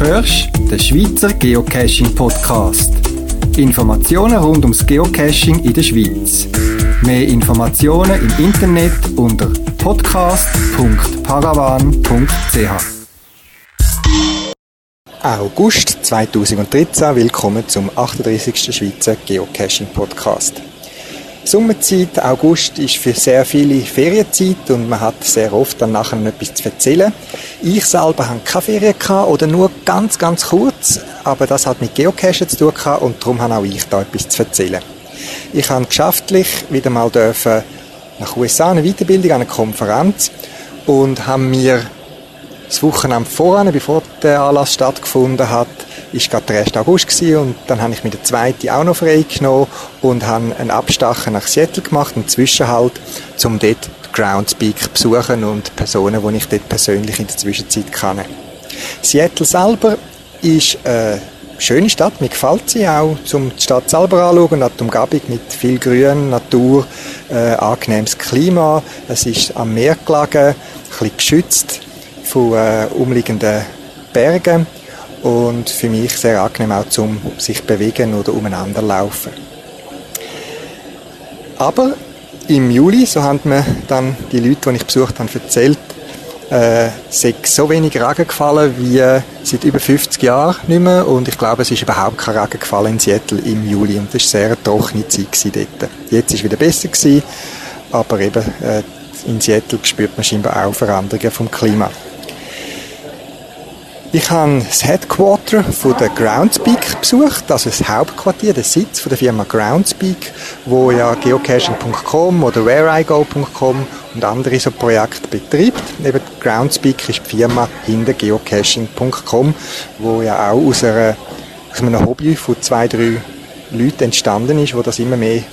hörst den Schweizer Geocaching Podcast. Informationen rund ums Geocaching in der Schweiz. Mehr Informationen im Internet unter podcast.paravan.ch. August 2013, willkommen zum 38. Schweizer Geocaching Podcast. Sommerzeit, August ist für sehr viele Ferienzeit und man hat sehr oft dann nachher etwas zu erzählen. Ich selber habe keine Ferien oder nur ganz, ganz kurz, aber das hat mit Geocachen zu tun und darum habe auch ich da etwas zu erzählen. Ich habe geschäftlich wieder mal dürfen nach USA eine Weiterbildung, eine Konferenz und habe mir das Wochenende voran, bevor der Anlass stattgefunden hat, ist gerade der 1. August gewesen und dann habe ich mir den zweiten auch noch frei genommen und habe einen Abstacher nach Seattle gemacht, einen Zwischenhalt, um dort Groundspeak zu besuchen und Personen, die ich dort persönlich in der Zwischenzeit kenne. Seattle selber ist eine schöne Stadt, mir gefällt sie auch, um die Stadt selber anzuschauen, die Umgebung mit viel Grün, Natur, äh, angenehmes Klima, es ist am Meer gelegen, ein bisschen geschützt von äh, umliegenden Bergen und für mich sehr angenehm auch zum sich bewegen oder umeinander laufen. Aber im Juli, so haben mir dann die Leute, die ich besucht habe, erzählt, äh, so wenig Regen gefallen wie seit über 50 Jahren nicht mehr und ich glaube, es ist überhaupt kein Regen gefallen in Seattle im Juli und das war sehr eine trockene Zeit dort. Jetzt ist es wieder besser gewesen, aber eben äh, in Seattle spürt man scheinbar auch Veränderungen vom Klima. Ich habe das Headquarter von der Groundspeak besucht, also das Hauptquartier, der Sitz von der Firma Groundspeak, wo ja geocaching.com oder whereigo.com und andere so Projekte betreibt. Eben Groundspeak ist die Firma hinter geocaching.com, wo ja auch aus, einer, aus einem Hobby von zwei, drei Leuten entstanden ist, wo das immer mehr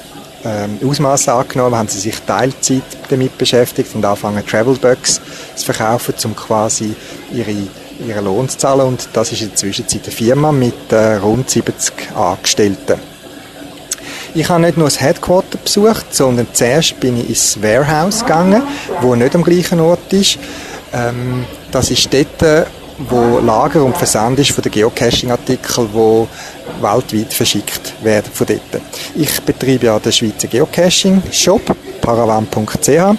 ähm, Ausmaße angenommen haben sie sich Teilzeit damit beschäftigt und anfangen Travelbugs zu verkaufen, um quasi ihre ihren Lohn zu zahlen und das ist in der Zwischenzeit eine Firma mit äh, rund 70 Angestellten. Ich habe nicht nur das Headquarter besucht, sondern zuerst bin ich ins Warehouse gegangen, wo nicht am gleichen Ort ist. Ähm, das ist dort, äh, wo Lager und Versand ist von den Geocaching-Artikeln, die weltweit verschickt werden von dort. Ich betreibe ja den Schweizer Geocaching-Shop, paravan.ch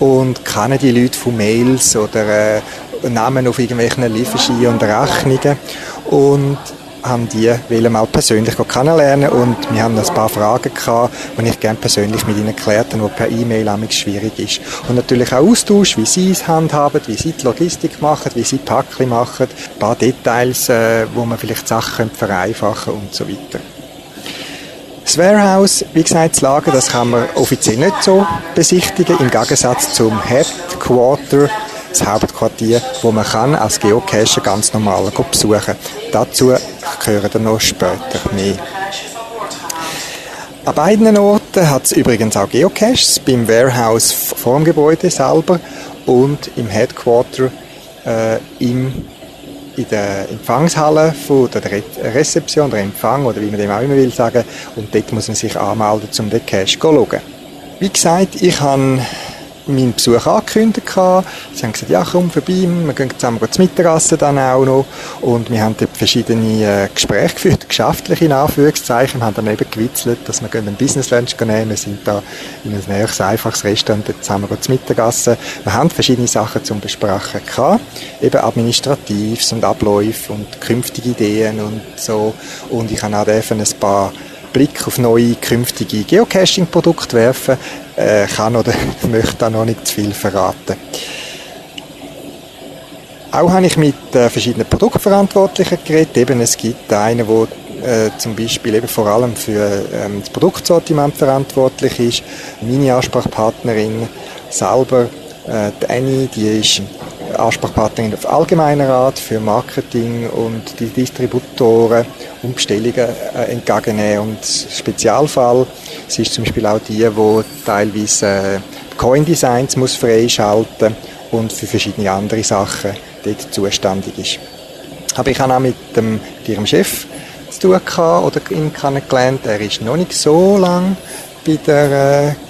und kenne die Leute von Mails oder äh, Namen auf irgendwelchen Lieferscheinen und Rechnungen und haben die wollen mal persönlich kennenlernen und wir haben ein paar Fragen gehabt, die ich gerne persönlich mit ihnen geklärt habe, die per E-Mail schwierig ist. Und natürlich auch Austausch, wie sie es handhaben, wie sie die Logistik machen, wie sie die Packli machen, ein paar Details, äh, wo man vielleicht Sachen vereinfachen und so weiter. Das Warehouse, wie gesagt, das Lager, das kann man offiziell nicht so besichtigen, im Gegensatz zum Headquarter das Hauptquartier, wo man kann als Geocacher ganz normal besuchen kann. Dazu gehören dann noch später mehr. An beiden Orten hat es übrigens auch Geocaches, beim Warehouse vor dem Gebäude selber und im Headquarter äh, im, in der Empfangshalle von der Rezeption, der Empfang oder wie man dem auch immer will sagen. Und dort muss man sich anmelden, um den Cache zu schauen. Wie gesagt, ich habe meinen Besuch angekündigt. Sie haben gesagt, ja, komm vorbei, wir gehen zusammen zum Mittagessen dann auch noch. Und wir haben dort verschiedene äh, Gespräche geführt, geschäftliche in Anführungszeichen, haben dann eben gewitzelt, dass wir einen Business Lunch nehmen. Wir sind da in ein näheres, einfaches Restaurant, dort zusammen zum Mittagessen. Wir haben verschiedene Sachen zum Besprechen gehabt, eben Administratives und Abläufe und künftige Ideen und so. Und ich habe auch ein paar Blick auf neue künftige Geocaching-Produkte werfen, äh, kann oder möchte da noch nicht zu viel verraten. Auch habe ich mit äh, verschiedenen Produktverantwortlichen geredet. Eben, es gibt einen, der äh, zum Beispiel eben vor allem für ähm, das Produktsortiment verantwortlich ist. Meine Ansprechpartnerin selber, äh, die Annie, die ist Ansprechpartnerin auf allgemeiner Art für Marketing und die Distributoren und Bestellungen äh, entgegennehmen. Und Spezialfall, sie ist zum Beispiel auch die, die teilweise äh, Coin-Designs muss freischalten und für verschiedene andere Sachen dort zuständig ist. Aber ich habe auch mit, dem, ihrem Chef zu tun gehabt, oder ihn kennengelernt. Er ist noch nicht so lang bei der äh,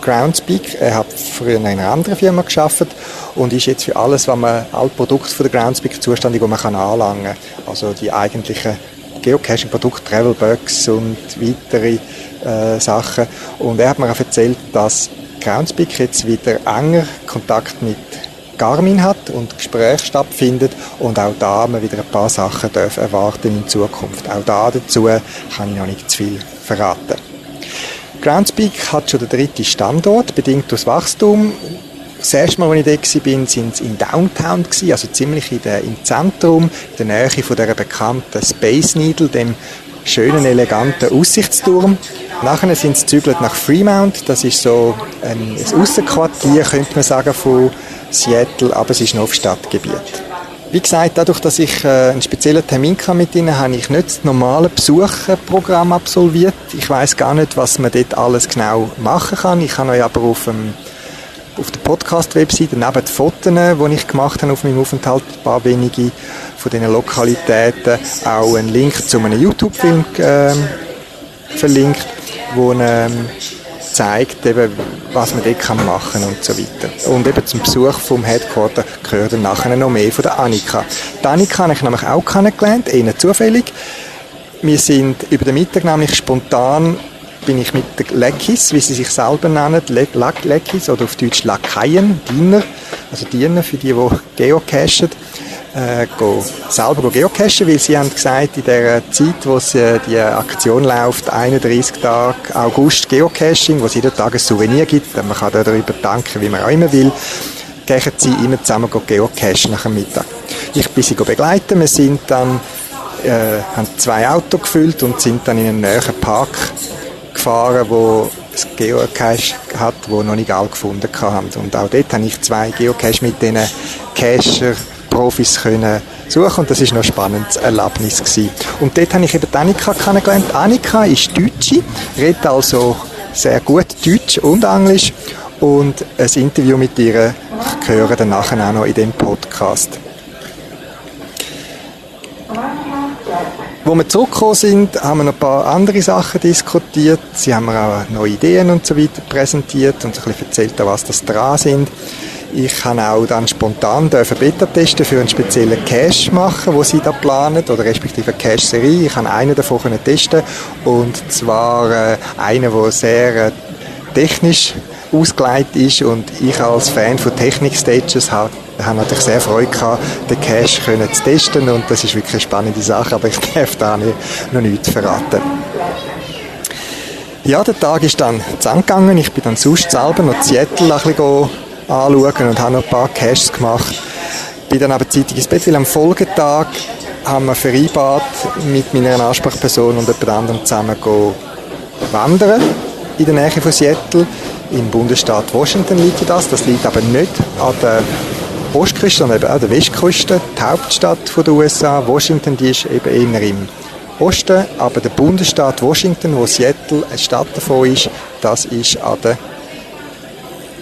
Groundspeak. Er hat früher in einer anderen Firma geschafft und ist jetzt für alles, was man, alle Produkte von der Groundspeak zuständig, die man kann anlangen kann. Also die eigentlichen Geocaching-Produkte, Travelbugs und weitere äh, Sachen. Und er hat mir auch erzählt, dass Groundspeak jetzt wieder enger Kontakt mit Garmin hat und Gespräche stattfindet und auch da man wieder ein paar Sachen darf erwarten in Zukunft. Auch da dazu kann ich noch nicht zu viel verraten. Groundspeak hat schon den dritten Standort, bedingt durch Wachstum. Das erste Mal, als ich da war, waren sie in Downtown, also ziemlich in der, im Zentrum, in der Nähe von der bekannten Space Needle, dem schönen, eleganten Aussichtsturm. Nachher sind sie zügelt nach Fremont, das ist so ein, ein Aussenquartier, könnte man sagen, von Seattle, aber es ist noch auf Stadtgebiet. Wie gesagt, dadurch, dass ich äh, einen speziellen Termin mit ihnen, habe ich nicht das normale Besucherprogramm absolviert. Ich weiß gar nicht, was man dort alles genau machen kann. Ich habe euch aber auf, dem, auf der Podcast-Webseite neben den Fotos, die ich gemacht habe auf meinem Aufenthalt, ein paar wenige von diesen Lokalitäten, auch einen Link zu einem YouTube-Film äh, verlinkt, wo ähm, zeigt, eben, was man dort machen kann und so weiter. Und eben zum Besuch vom Headquarter gehört dann nachher noch mehr von der Annika. Die Annika habe ich nämlich auch kennengelernt, eher zufällig. Wir sind über den Mittag nämlich spontan bin ich mit den Leckis, wie sie sich selber nennen, Leckis oder auf Deutsch Lakaien, Diener, also Diener für die, die geocachen, äh, go, selber go geocachen, weil sie haben gesagt, in der Zeit, wo sie, die Aktion läuft, 31 Tage August Geocaching, wo es jeden Tag ein Souvenir gibt, man kann darüber danken, wie man auch immer will, gehen sie immer zusammen go geocachen nach dem Mittag. Ich bin sie begleiten, wir sind dann, äh, haben zwei Autos gefüllt und sind dann in einen näheren Park gefahren, wo das Geocache hat, wo noch nicht alle gefunden haben. Und auch dort habe ich zwei Geocache mit diesen Cacher Profis können suchen und das ist noch ein spannendes Erlebnis gewesen. Und dort habe ich eben Annika kennengelernt. Annika ist Deutsche, redet also sehr gut Deutsch und Englisch und ein Interview mit ihr hören dann nachher auch noch in dem Podcast. Wo wir zurückgekommen sind, haben wir noch ein paar andere Sachen diskutiert. Sie haben mir auch neue Ideen und so weiter präsentiert und ein bisschen erzählt, was das dran sind. Ich kann auch dann spontan Beta-Testen für einen speziellen Cache machen, wo sie da planen, oder respektive Cache-Serie. Ich kann einen davon testen und zwar äh, einen, der sehr äh, technisch ausgelegt ist und ich als Fan von Technik-Stages habe habe natürlich sehr Freude gehabt, den Cache können zu testen und das ist wirklich eine spannende Sache, aber ich darf da nicht, noch nichts verraten. Ja, der Tag ist dann zu gegangen. Ich bin dann sonst selber noch Seattle ein bisschen anschauen und habe noch ein paar Caches gemacht. Bin dann aber zeitig ins Bett, weil am Folgetag haben wir vereinbart, mit meiner Ansprechperson und jemand anderem zusammen wandern in der Nähe von Seattle. Im Bundesstaat Washington liegt das. Das liegt aber nicht an der Ostküste, sondern eben an der Westküste. Die Hauptstadt der USA, Washington, die ist eben eher im Osten, aber der Bundesstaat Washington, wo Seattle eine Stadt davon ist, das ist an der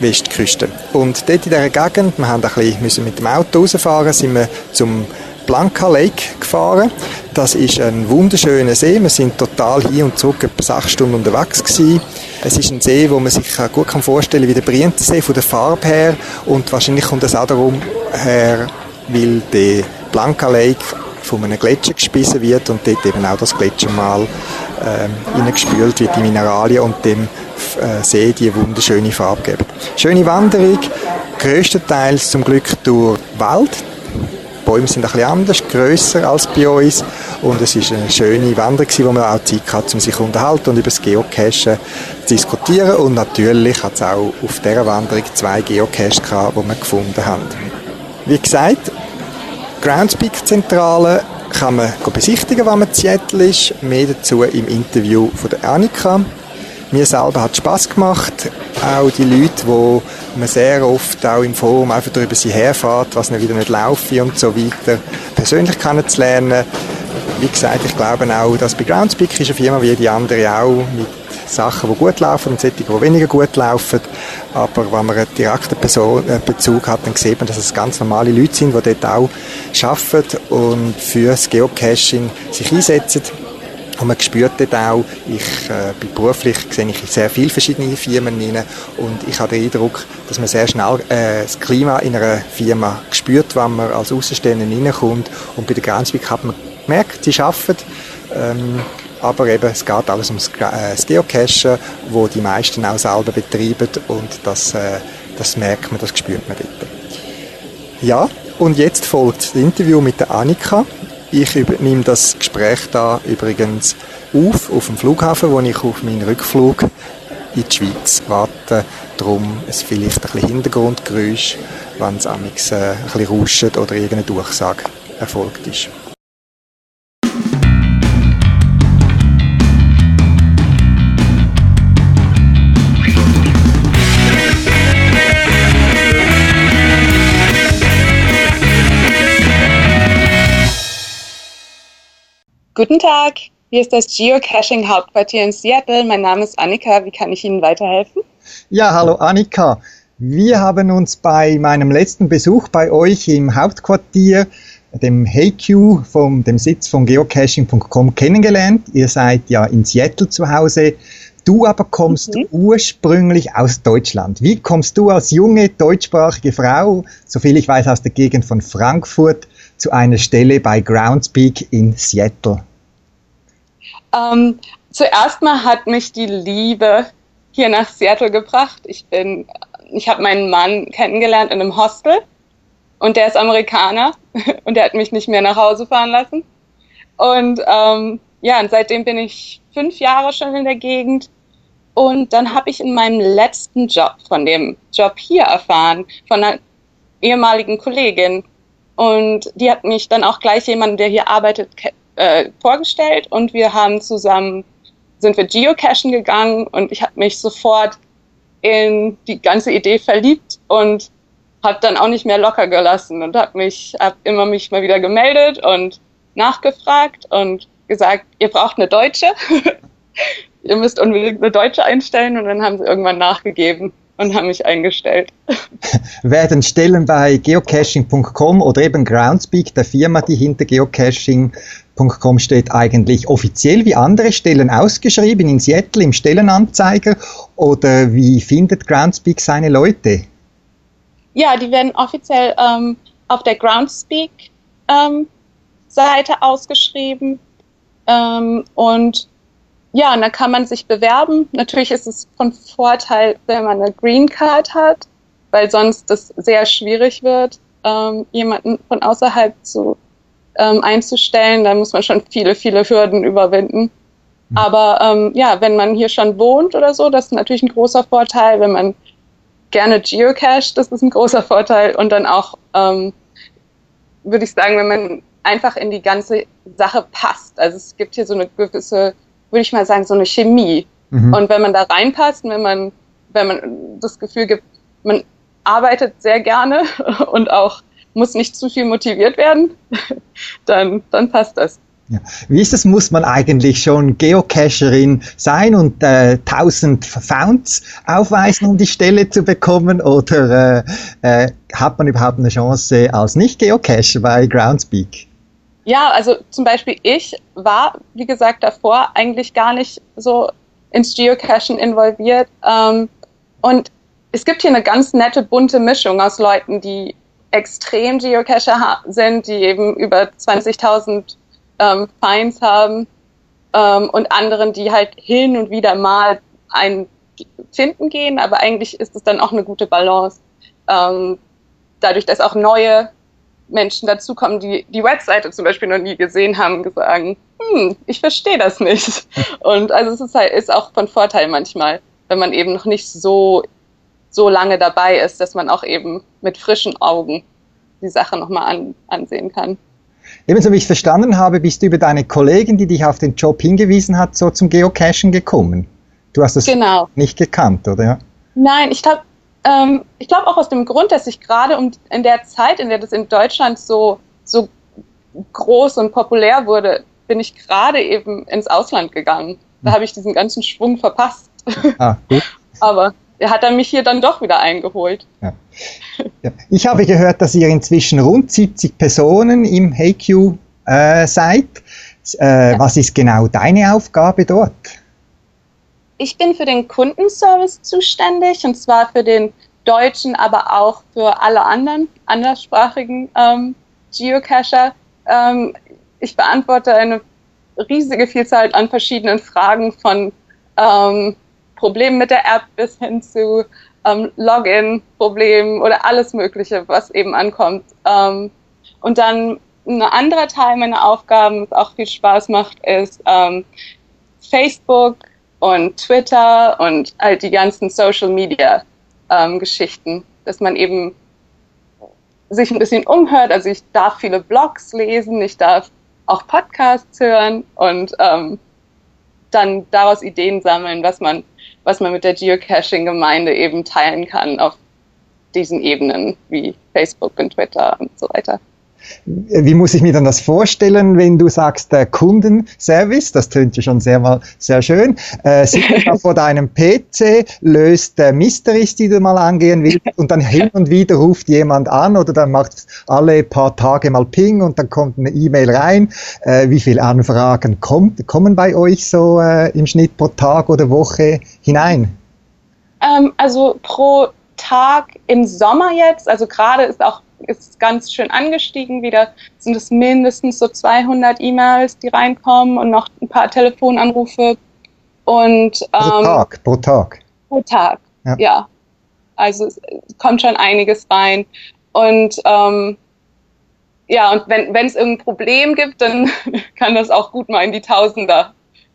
Westküste. Und dort in dieser Gegend, wir haben ein bisschen, müssen mit dem Auto rausfahren, sind wir zum Blanca Lake gefahren. Das ist ein wunderschöner See. Wir sind total hin und zurück etwa sechs Stunden unterwegs gewesen. Es ist ein See, wo man sich gut vorstellen kann wie der Brientensee von der Farbe her. Und wahrscheinlich kommt es auch darum her, weil der Blanca Lake von einem Gletscher gespissen wird und dort eben auch das Gletschermal ähm, reingespült wird, die Mineralien und dem äh, See die wunderschöne Farbe geben. Schöne Wanderung, größtenteils zum Glück durch Wald. Die Bäume sind bisschen anders, grösser als bei uns und es ist eine schöne Wanderung, wo man auch Zeit hat, um sich zu unterhalten und über das Geocachen zu diskutieren und natürlich hat es auch auf dieser Wanderung zwei Geocaches gehabt, die wir gefunden haben. Wie gesagt, Groundspeak-Zentrale kann man besichtigen, wenn man in Seattle ist. Mehr dazu im Interview von der Annika. Mir selber hat Spaß gemacht. Auch die Leute, die man sehr oft auch im Forum einfach darüber sie herfährt, was nicht wieder nicht laufe und so weiter, persönlich kennenzulernen. Wie gesagt, ich glaube auch, dass bei Groundspeak ist eine Firma wie jede andere auch mit Sachen, die gut laufen und solche, die weniger gut laufen. Aber wenn man einen direkten Person, äh, Bezug hat, dann sieht man, dass es ganz normale Leute sind, die dort auch arbeiten und für das Geocaching sich einsetzen. Und man spürt dort auch, ich äh, bin beruflich sehe ich sehr viele verschiedene Firmen rein und ich habe den Eindruck, dass man sehr schnell äh, das Klima in einer Firma spürt, wenn man als Außenstehender reinkommt. Und bei der Grenzweg hat man gemerkt, sie arbeiten, ähm, aber eben, es geht alles ums äh, das Geocachen, wo die meisten auch selber betreiben und das, äh, das merkt man, das spürt man dort. Ja, und jetzt folgt das Interview mit der Annika. Ich übernehme das Gespräch da übrigens auf, auf dem Flughafen, wo ich auf meinen Rückflug in die Schweiz warte. Darum es vielleicht ein bisschen Hintergrundgeräusch, wenn es amigs äh, ein bisschen rauscht oder irgendeine Durchsage erfolgt ist. Guten Tag, hier ist das Geocaching-Hauptquartier in Seattle. Mein Name ist Annika. Wie kann ich Ihnen weiterhelfen? Ja, hallo Annika. Wir haben uns bei meinem letzten Besuch bei euch im Hauptquartier, dem HeyQ, vom, dem Sitz von geocaching.com kennengelernt. Ihr seid ja in Seattle zu Hause. Du aber kommst mhm. ursprünglich aus Deutschland. Wie kommst du als junge deutschsprachige Frau, soviel ich weiß aus der Gegend von Frankfurt, zu einer Stelle bei Groundspeak in Seattle? Ähm, zuerst mal hat mich die Liebe hier nach Seattle gebracht. Ich bin, ich habe meinen Mann kennengelernt in einem Hostel und der ist Amerikaner und der hat mich nicht mehr nach Hause fahren lassen. Und ähm, ja, und seitdem bin ich fünf Jahre schon in der Gegend. Und dann habe ich in meinem letzten Job von dem Job hier erfahren, von einer ehemaligen Kollegin. Und die hat mich dann auch gleich jemanden, der hier arbeitet, äh, vorgestellt und wir haben zusammen, sind wir geocachen gegangen und ich habe mich sofort in die ganze Idee verliebt und habe dann auch nicht mehr locker gelassen und habe mich, hab immer mich mal wieder gemeldet und nachgefragt und gesagt, ihr braucht eine Deutsche. ihr müsst unbedingt eine Deutsche einstellen und dann haben sie irgendwann nachgegeben und haben mich eingestellt. Werden Stellen bei geocaching.com oder eben Groundspeak, der Firma, die hinter Geocaching Jobs.com steht eigentlich offiziell wie andere Stellen ausgeschrieben in Seattle im Stellenanzeiger oder wie findet Groundspeak seine Leute? Ja, die werden offiziell ähm, auf der Groundspeak ähm, ausgeschrieben ähm, und ja, und da kann man sich bewerben. Natürlich ist es von Vorteil, wenn man eine Green Card hat, weil sonst es sehr schwierig wird, ähm, jemanden von außerhalb zu ähm, einzustellen. Da muss man schon viele, viele Hürden überwinden. Mhm. Aber ähm, ja, wenn man hier schon wohnt oder so, das ist natürlich ein großer Vorteil. Wenn man gerne geocacht, das ist ein großer Vorteil. Und dann auch, ähm, würde ich sagen, wenn man einfach in die ganze Sache passt. Also es gibt hier so eine gewisse, würde ich mal sagen, so eine Chemie. Mhm. Und wenn man da reinpasst wenn man, wenn man das Gefühl gibt, man arbeitet sehr gerne und auch muss nicht zu viel motiviert werden, dann, dann passt das. Ja. Wie ist das? Muss man eigentlich schon Geocacherin sein und äh, 1000 Founds aufweisen, um die Stelle zu bekommen? Oder äh, äh, hat man überhaupt eine Chance als Nicht-Geocacher bei Groundspeak? Ja, also zum Beispiel ich war, wie gesagt, davor eigentlich gar nicht so ins Geocachen involviert. Ähm, und es gibt hier eine ganz nette, bunte Mischung aus Leuten, die extrem Geocacher sind, die eben über 20.000 ähm, Fines haben ähm, und anderen, die halt hin und wieder mal einen finden gehen, aber eigentlich ist es dann auch eine gute Balance. Ähm, dadurch, dass auch neue Menschen dazukommen, die die Webseite zum Beispiel noch nie gesehen haben, sagen, hm, ich verstehe das nicht. Und also es ist halt ist auch von Vorteil manchmal, wenn man eben noch nicht so so lange dabei ist, dass man auch eben mit frischen Augen die Sache nochmal an, ansehen kann. Ebenso wie ich verstanden habe, bist du über deine Kollegin, die dich auf den Job hingewiesen hat, so zum Geocachen gekommen. Du hast es genau. nicht gekannt, oder? Nein, ich glaube ähm, ich glaube auch aus dem Grund, dass ich gerade um, in der Zeit, in der das in Deutschland so, so groß und populär wurde, bin ich gerade eben ins Ausland gegangen. Da hm. habe ich diesen ganzen Schwung verpasst. Ah, gut. Aber er hat er mich hier dann doch wieder eingeholt. Ja. Ja. Ich habe gehört, dass ihr inzwischen rund 70 Personen im HeyQ äh, seid. Äh, ja. Was ist genau deine Aufgabe dort? Ich bin für den Kundenservice zuständig und zwar für den deutschen, aber auch für alle anderen anderssprachigen ähm, Geocacher. Ähm, ich beantworte eine riesige Vielzahl an verschiedenen Fragen von ähm, Problemen mit der App bis hin zu ähm, Login-Problemen oder alles Mögliche, was eben ankommt. Ähm, und dann ein anderer Teil meiner Aufgaben, was auch viel Spaß macht, ist ähm, Facebook und Twitter und halt die ganzen Social Media ähm, Geschichten, dass man eben sich ein bisschen umhört. Also ich darf viele Blogs lesen, ich darf auch Podcasts hören und ähm, dann daraus Ideen sammeln, was man, was man mit der Geocaching-Gemeinde eben teilen kann auf diesen Ebenen wie Facebook und Twitter und so weiter. Wie muss ich mir dann das vorstellen, wenn du sagst, der Kundenservice, das tönt ja schon sehr mal sehr schön, äh, sitzt da vor deinem PC, löst äh, Mysteries, die du mal angehen willst, und dann hin und wieder ruft jemand an oder dann macht alle paar Tage mal Ping und dann kommt eine E-Mail rein. Äh, wie viele Anfragen kommt, kommen bei euch so äh, im Schnitt pro Tag oder Woche hinein? Ähm, also pro Tag im Sommer jetzt, also gerade ist auch ist ganz schön angestiegen wieder. Sind es mindestens so 200 E-Mails, die reinkommen und noch ein paar Telefonanrufe. Und, ähm, Tag, pro Tag. Pro Tag, ja. ja. Also es kommt schon einiges rein. Und ähm, ja, und wenn es irgendein Problem gibt, dann kann das auch gut mal in die Tausender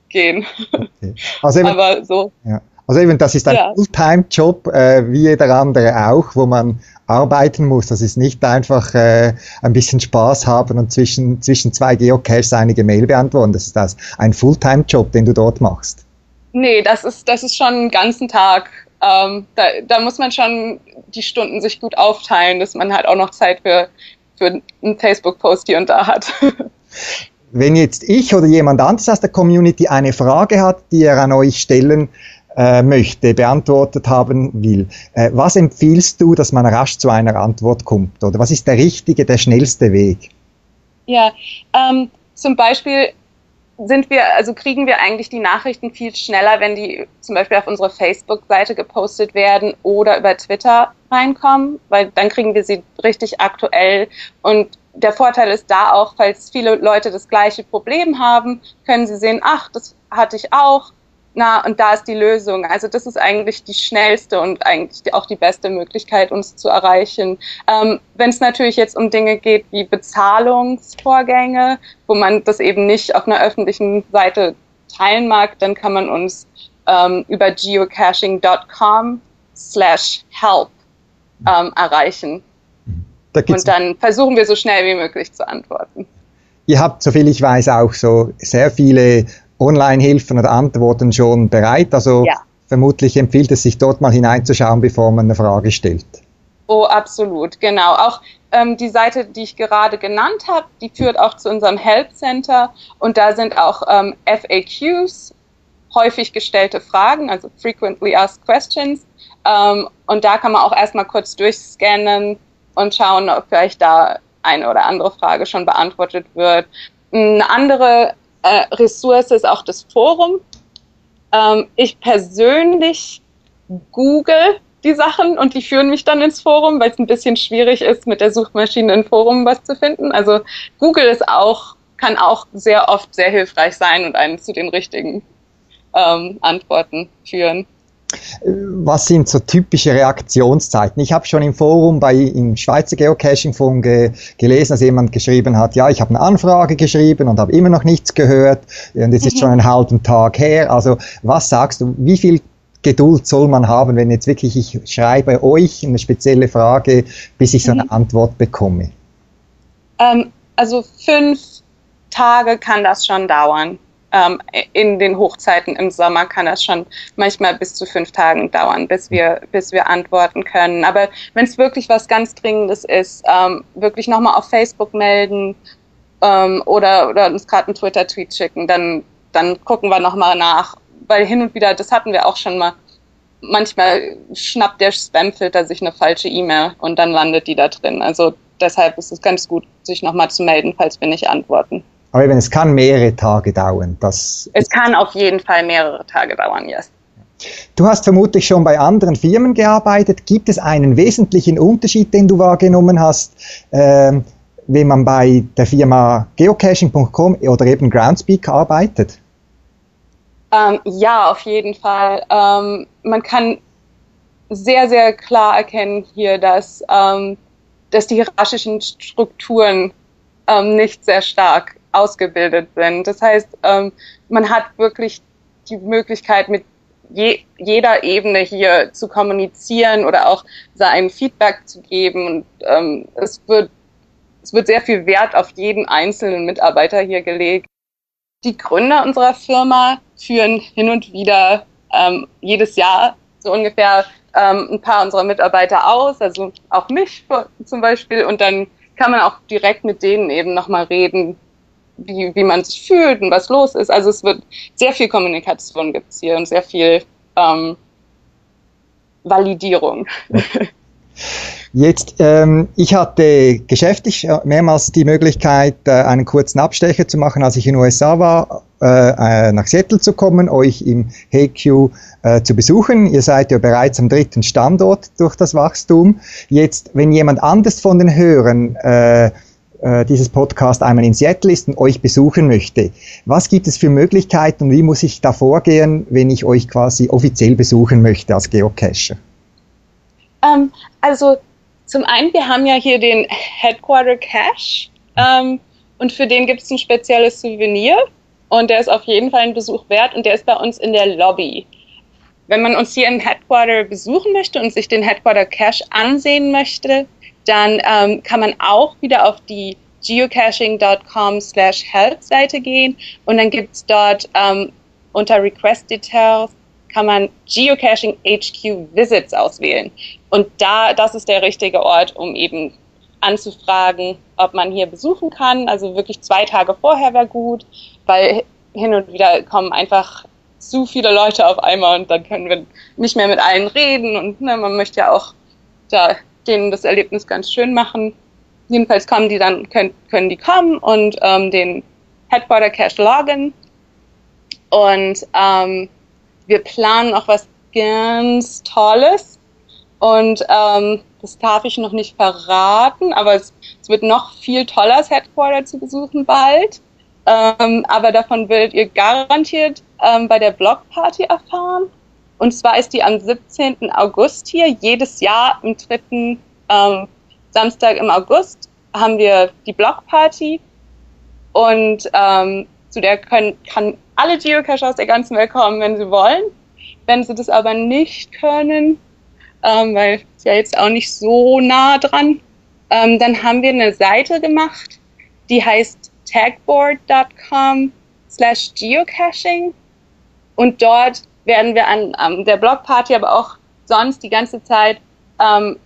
gehen. Okay. Also eben, Aber so. Ja. Also eben, das ist ein ja. Fulltime-Job, äh, wie jeder andere auch, wo man arbeiten muss. Das ist nicht einfach äh, ein bisschen Spaß haben und zwischen, zwischen zwei Geocaches einige Mail beantworten. Das ist das ein Fulltime-Job, den du dort machst. Nee, das ist, das ist schon einen ganzen Tag. Ähm, da, da muss man schon die Stunden sich gut aufteilen, dass man halt auch noch Zeit für, für einen Facebook-Post hier und da hat. Wenn jetzt ich oder jemand anderes aus der Community eine Frage hat, die er an euch stellen äh, möchte, beantwortet haben will. Äh, was empfiehlst du, dass man rasch zu einer Antwort kommt? Oder was ist der richtige, der schnellste Weg? Ja, ähm, zum Beispiel sind wir, also kriegen wir eigentlich die Nachrichten viel schneller, wenn die zum Beispiel auf unsere Facebook-Seite gepostet werden oder über Twitter reinkommen, weil dann kriegen wir sie richtig aktuell und der Vorteil ist da auch, falls viele Leute das gleiche Problem haben, können sie sehen, ach, das hatte ich auch, na, und da ist die Lösung. Also das ist eigentlich die schnellste und eigentlich auch die beste Möglichkeit, uns zu erreichen. Ähm, Wenn es natürlich jetzt um Dinge geht wie Bezahlungsvorgänge, wo man das eben nicht auf einer öffentlichen Seite teilen mag, dann kann man uns ähm, über geocaching.com slash help ähm, erreichen. Da und dann versuchen wir so schnell wie möglich zu antworten. Ihr habt, soviel ich weiß, auch so sehr viele Online-Hilfen oder Antworten schon bereit. Also ja. vermutlich empfiehlt es sich dort mal hineinzuschauen, bevor man eine Frage stellt. Oh, absolut, genau. Auch ähm, die Seite, die ich gerade genannt habe, die führt auch zu unserem Help Center und da sind auch ähm, FAQs, häufig gestellte Fragen, also Frequently Asked Questions. Ähm, und da kann man auch erstmal kurz durchscannen und schauen, ob vielleicht da eine oder andere Frage schon beantwortet wird. Eine andere äh, Ressource ist auch das Forum. Ähm, ich persönlich google die Sachen und die führen mich dann ins Forum, weil es ein bisschen schwierig ist, mit der Suchmaschine im Forum was zu finden. Also Google ist auch, kann auch sehr oft sehr hilfreich sein und einen zu den richtigen ähm, Antworten führen. Was sind so typische Reaktionszeiten? Ich habe schon im Forum bei im Schweizer Geocaching Forum ge, gelesen, dass jemand geschrieben hat, ja, ich habe eine Anfrage geschrieben und habe immer noch nichts gehört und es ist schon einen halben Tag her. Also was sagst du, wie viel Geduld soll man haben, wenn jetzt wirklich ich schreibe euch eine spezielle Frage, bis ich so eine mhm. Antwort bekomme? Ähm, also fünf Tage kann das schon dauern ähm, in den Hochzeiten im Sommer kann das schon manchmal bis zu fünf Tagen dauern, bis wir, bis wir antworten können. Aber wenn es wirklich was ganz Dringendes ist, ähm, wirklich nochmal auf Facebook melden ähm, oder, oder uns gerade einen Twitter-Tweet schicken, dann, dann gucken wir nochmal nach. Weil hin und wieder, das hatten wir auch schon mal, manchmal schnappt der Spamfilter sich eine falsche E-Mail und dann landet die da drin. Also deshalb ist es ganz gut, sich nochmal zu melden, falls wir nicht antworten. Aber eben, es kann mehrere Tage dauern. Das es kann auf jeden Fall mehrere Tage dauern, yes. Du hast vermutlich schon bei anderen Firmen gearbeitet. Gibt es einen wesentlichen Unterschied, den du wahrgenommen hast, äh, wenn man bei der Firma geocaching.com oder eben Groundspeak arbeitet? Ähm, ja, auf jeden Fall. Ähm, man kann sehr, sehr klar erkennen hier, dass, ähm, dass die hierarchischen Strukturen ähm, nicht sehr stark ausgebildet sind. Das heißt, ähm, man hat wirklich die Möglichkeit, mit je, jeder Ebene hier zu kommunizieren oder auch sein Feedback zu geben. Und ähm, es wird es wird sehr viel Wert auf jeden einzelnen Mitarbeiter hier gelegt. Die Gründer unserer Firma führen hin und wieder ähm, jedes Jahr so ungefähr ähm, ein paar unserer Mitarbeiter aus, also auch mich zum Beispiel. Und dann kann man auch direkt mit denen eben nochmal reden, wie, wie man sich fühlt und was los ist. Also es wird sehr viel Kommunikation gibt hier und sehr viel ähm, Validierung. Jetzt, ähm, ich hatte geschäftlich mehrmals die Möglichkeit, äh, einen kurzen Abstecher zu machen, als ich in den USA war, äh, äh, nach Seattle zu kommen, euch im HQ äh, zu besuchen. Ihr seid ja bereits am dritten Standort durch das Wachstum. Jetzt, wenn jemand anders von den Hörern äh, dieses Podcast einmal in Seattle ist und euch besuchen möchte, was gibt es für Möglichkeiten und wie muss ich da vorgehen, wenn ich euch quasi offiziell besuchen möchte als Geocacher? Ähm, also zum einen, wir haben ja hier den Headquarter Cache ähm, und für den gibt es ein spezielles Souvenir und der ist auf jeden Fall ein Besuch wert und der ist bei uns in der Lobby. Wenn man uns hier im Headquarter besuchen möchte und sich den Headquarter Cache ansehen möchte, dann ähm, kann man auch wieder auf die geocaching.com slash help Seite gehen und dann gibt es dort ähm, unter Request Details kann man Geocaching HQ Visits auswählen. Und da, das ist der richtige Ort, um eben anzufragen, ob man hier besuchen kann. Also wirklich zwei Tage vorher wäre gut, weil hin und wieder kommen einfach zu viele Leute auf einmal und dann können wir nicht mehr mit allen reden und ne, man möchte ja auch da denen das Erlebnis ganz schön machen. Jedenfalls kommen die dann, können, können die kommen und ähm, den Headquarter Cache loggen und ähm, wir planen auch was ganz Tolles und ähm, das darf ich noch nicht verraten, aber es, es wird noch viel toller, das Headquarter zu besuchen bald. Ähm, aber davon werdet ihr garantiert ähm, bei der Blogparty erfahren. Und zwar ist die am 17. August hier. Jedes Jahr am dritten ähm, Samstag im August haben wir die Blogparty. Und ähm, zu der können, kann alle Geocacher aus der ganzen Welt kommen, wenn sie wollen. Wenn sie das aber nicht können, ähm, weil es ja jetzt auch nicht so nah dran, ähm, dann haben wir eine Seite gemacht, die heißt tagboard.com slash geocaching und dort werden wir an, an der Blogparty, aber auch sonst die ganze Zeit ähm,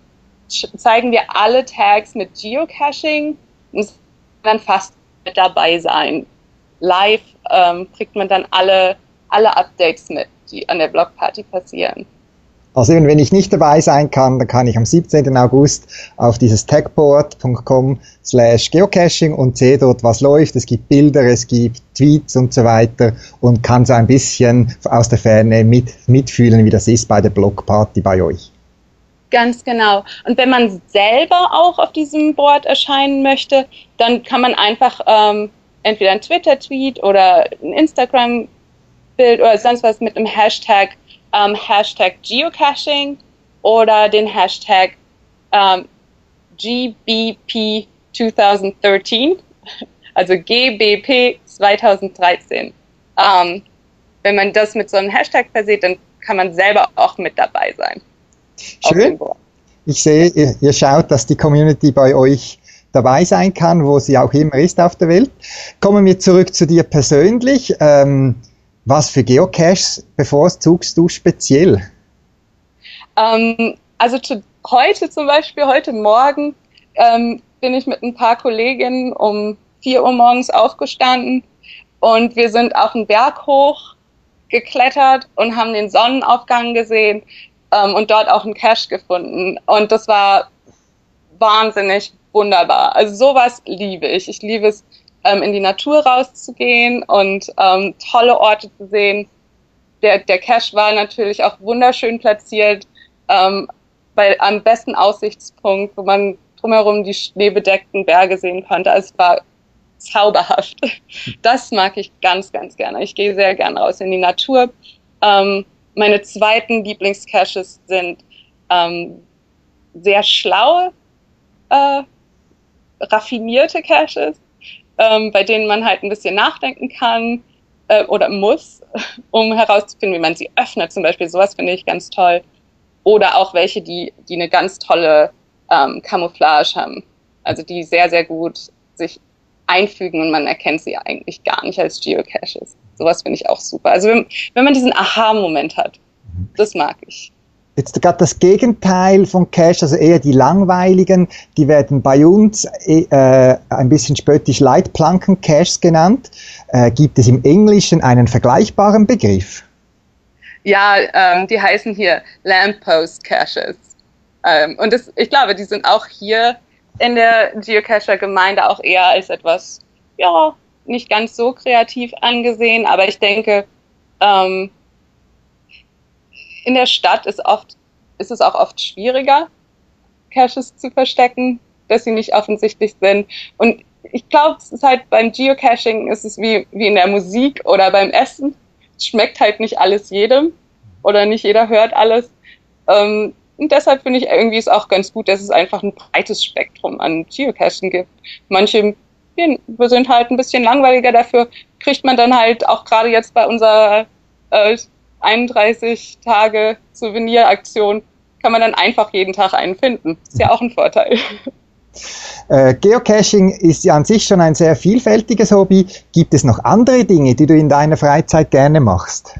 zeigen wir alle Tags mit Geocaching und dann fast mit dabei sein live ähm, kriegt man dann alle, alle Updates mit, die an der Blogparty passieren. Also eben, wenn ich nicht dabei sein kann, dann kann ich am 17. August auf dieses tagboard.com slash geocaching und sehe dort, was läuft. Es gibt Bilder, es gibt Tweets und so weiter und kann so ein bisschen aus der Ferne mit, mitfühlen, wie das ist bei der Blogparty bei euch. Ganz genau. Und wenn man selber auch auf diesem Board erscheinen möchte, dann kann man einfach ähm, entweder ein Twitter-Tweet oder ein Instagram-Bild oder sonst was mit dem Hashtag, ähm, Hashtag Geocaching oder den Hashtag ähm, GBP 2013, also GBP 2013. Ähm, wenn man das mit so einem Hashtag versieht, dann kann man selber auch mit dabei sein. Schön. Ich sehe, ihr, ihr schaut, dass die Community bei euch dabei sein kann, wo sie auch immer ist auf der Welt. Kommen wir zurück zu dir persönlich. Ähm, was für Geocaches bevorzugst du speziell? Ähm, also zu, heute zum Beispiel, heute Morgen ähm, bin ich mit ein paar Kolleginnen um 4 Uhr morgens aufgestanden und wir sind auf den Berg hoch geklettert und haben den Sonnenaufgang gesehen ähm, und dort auch einen Cache gefunden. Und das war wahnsinnig wunderbar. Also sowas liebe ich. Ich liebe es, ähm, in die Natur rauszugehen und ähm, tolle Orte zu sehen. Der, der Cache war natürlich auch wunderschön platziert, ähm, bei, am besten Aussichtspunkt, wo man drumherum die schneebedeckten Berge sehen konnte. Also es war zauberhaft. Das mag ich ganz, ganz gerne. Ich gehe sehr gerne raus in die Natur. Ähm, meine zweiten Lieblingscaches sind ähm, sehr schlaue, äh, raffinierte Caches, ähm, bei denen man halt ein bisschen nachdenken kann äh, oder muss, um herauszufinden, wie man sie öffnet. Zum Beispiel sowas finde ich ganz toll. Oder auch welche, die, die eine ganz tolle ähm, Camouflage haben. Also die sehr, sehr gut sich einfügen und man erkennt sie eigentlich gar nicht als Geocaches. Sowas finde ich auch super. Also wenn, wenn man diesen Aha-Moment hat, das mag ich. Jetzt gerade das Gegenteil von Cache, also eher die langweiligen, die werden bei uns äh, ein bisschen spöttisch Leitplanken-Caches genannt. Äh, gibt es im Englischen einen vergleichbaren Begriff? Ja, ähm, die heißen hier Lamppost-Caches. Ähm, und das, ich glaube, die sind auch hier in der Geocacher-Gemeinde auch eher als etwas, ja, nicht ganz so kreativ angesehen, aber ich denke, ähm, in der Stadt ist oft, ist es auch oft schwieriger, Caches zu verstecken, dass sie nicht offensichtlich sind. Und ich glaube, es ist halt beim Geocaching ist es wie, wie in der Musik oder beim Essen. Es schmeckt halt nicht alles jedem oder nicht jeder hört alles. Ähm, und deshalb finde ich irgendwie es auch ganz gut, dass es einfach ein breites Spektrum an Geocaching gibt. Manche wir sind halt ein bisschen langweiliger dafür, kriegt man dann halt auch gerade jetzt bei unserer äh, 31 Tage Souveniraktion kann man dann einfach jeden Tag einen finden. Ist ja auch ein Vorteil. Äh, Geocaching ist ja an sich schon ein sehr vielfältiges Hobby. Gibt es noch andere Dinge, die du in deiner Freizeit gerne machst?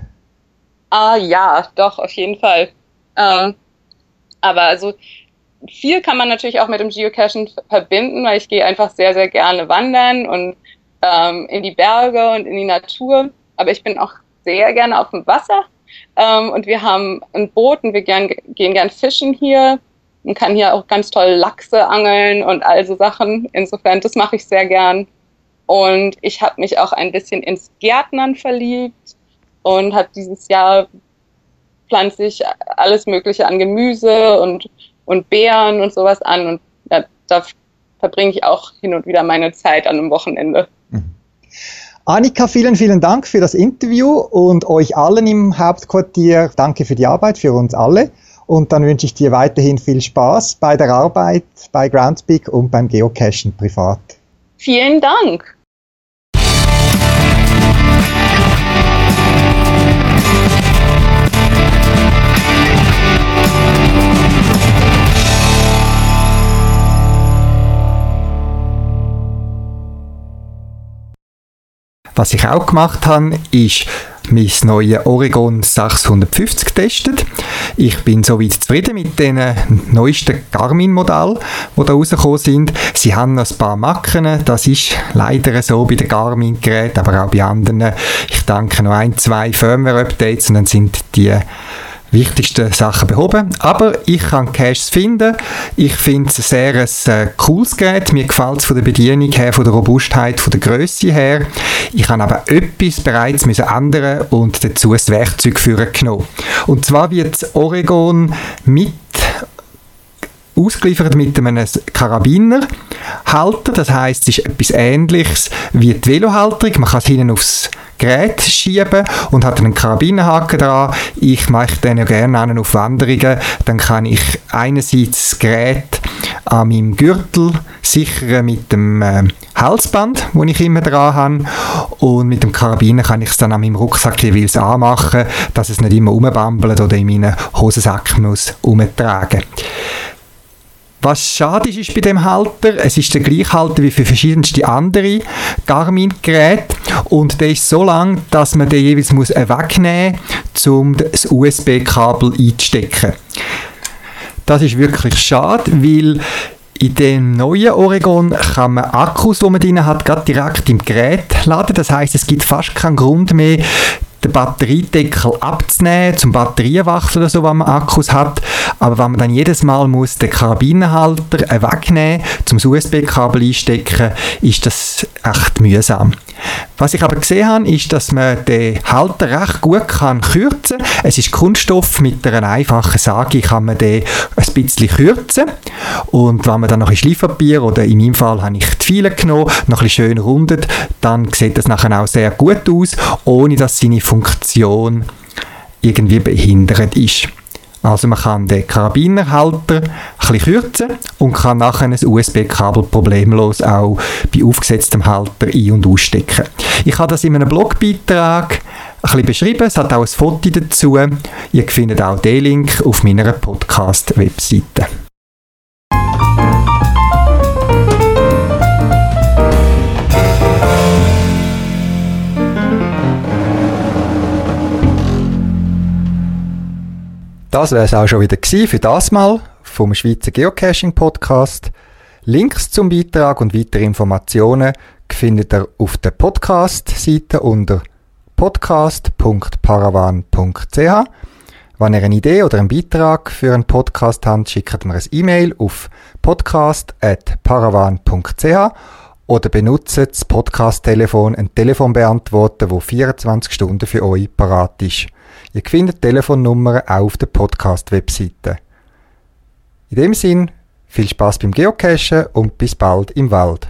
Ah ja, doch, auf jeden Fall. Ähm, aber also viel kann man natürlich auch mit dem Geocachen verbinden, weil ich gehe einfach sehr, sehr gerne wandern und ähm, in die Berge und in die Natur. Aber ich bin auch sehr gerne auf dem Wasser. Ähm, und wir haben ein Boot und wir gern, gehen gern fischen hier. Man kann hier auch ganz toll Lachse angeln und all so Sachen. Insofern, das mache ich sehr gern. Und ich habe mich auch ein bisschen ins Gärtnern verliebt und habe dieses Jahr pflanze ich alles Mögliche an Gemüse und, und Beeren und sowas an. Und ja, da verbringe ich auch hin und wieder meine Zeit an einem Wochenende. Annika, vielen, vielen Dank für das Interview und euch allen im Hauptquartier danke für die Arbeit, für uns alle. Und dann wünsche ich dir weiterhin viel Spaß bei der Arbeit, bei Groundspeak und beim Geocachen privat. Vielen Dank. Was ich auch gemacht habe, ist mein neues Oregon 650 getestet. Ich bin soweit zufrieden mit den neuesten Garmin-Modellen, die da rausgekommen sind. Sie haben noch ein paar Macken, das ist leider so bei den Garmin-Geräten, aber auch bei anderen. Ich denke noch ein, zwei Firmware-Updates und dann sind die wichtigsten Sachen behoben. Aber ich kann Caches finden. Ich finde es sehr ein äh, cooles Gerät. Mir gefällt es von der Bedienung her, von der Robustheit, von der Größe her. Ich habe aber etwas bereits müssen ändern und dazu das Werkzeug für genommen. Und zwar wird Oregon mit ausgeliefert mit einem Karabinerhalter. Das heißt, es ist etwas Ähnliches wie die Velohalterung. Man kann es hinten aufs Gerät schieben und hat einen Karabinerhaken dran. Ich mache den ja gerne auf Wanderungen. Dann kann ich einerseits das Gerät an meinem Gürtel sichern mit dem äh, Halsband, das ich immer dran habe. Und mit dem Karabiner kann ich es dann an meinem Rucksack jeweils anmachen, dass es nicht immer rumbambelt oder in meinen Hosensack muss umtragen muss. Was schade ist, ist bei dem Halter, es ist der gleiche Halter wie für verschiedenste andere Garmin-Geräte und der ist so lang, dass man den jeweils muss wegnehmen muss, um das USB-Kabel einzustecken. Das ist wirklich schade, weil in dem neuen Oregon kann man Akkus, die man drin hat, direkt im Gerät laden. Das heißt, es gibt fast keinen Grund mehr, den Batteriedeckel abzunehmen, zum Batterienwachsen oder so, wenn man Akkus hat. Aber wenn man dann jedes Mal muss den Karabinerhalter äh, wegnehmen zum USB-Kabel einstecken, ist das echt mühsam. Was ich aber gesehen habe, ist, dass man den Halter recht gut kann kürzen kann. Es ist Kunststoff, mit einer einfachen Sage kann man den ein bisschen kürzen. Und wenn man dann noch ein Schleifpapier oder in meinem Fall habe ich die Pfeile genommen, noch ein bisschen schön rundet, dann sieht das nachher auch sehr gut aus, ohne dass seine Funktion irgendwie behindert ist. Also man kann den Karabinerhalter bisschen kürzen und kann nachher ein USB-Kabel problemlos auch bei aufgesetztem Halter ein- und ausstecken. Ich habe das in einem Blogbeitrag ein bisschen beschrieben, es hat auch ein Foto dazu. Ihr findet auch den Link auf meiner Podcast-Webseite. Das wäre es auch schon wieder für das Mal vom Schweizer Geocaching Podcast. Links zum Beitrag und weitere Informationen findet ihr auf der Podcast-Seite unter podcast.paravan.ch. Wenn ihr eine Idee oder einen Beitrag für einen Podcast habt, schickt mir ein E-Mail auf podcast.paravan.ch oder benutzt das Podcast-Telefon, ein Telefonbeantworter, wo 24 Stunden für euch parat ist. Ihr findet Telefonnummern auch auf der Podcast-Webseite. In dem Sinn, viel Spaß beim Geocachen und bis bald im Wald.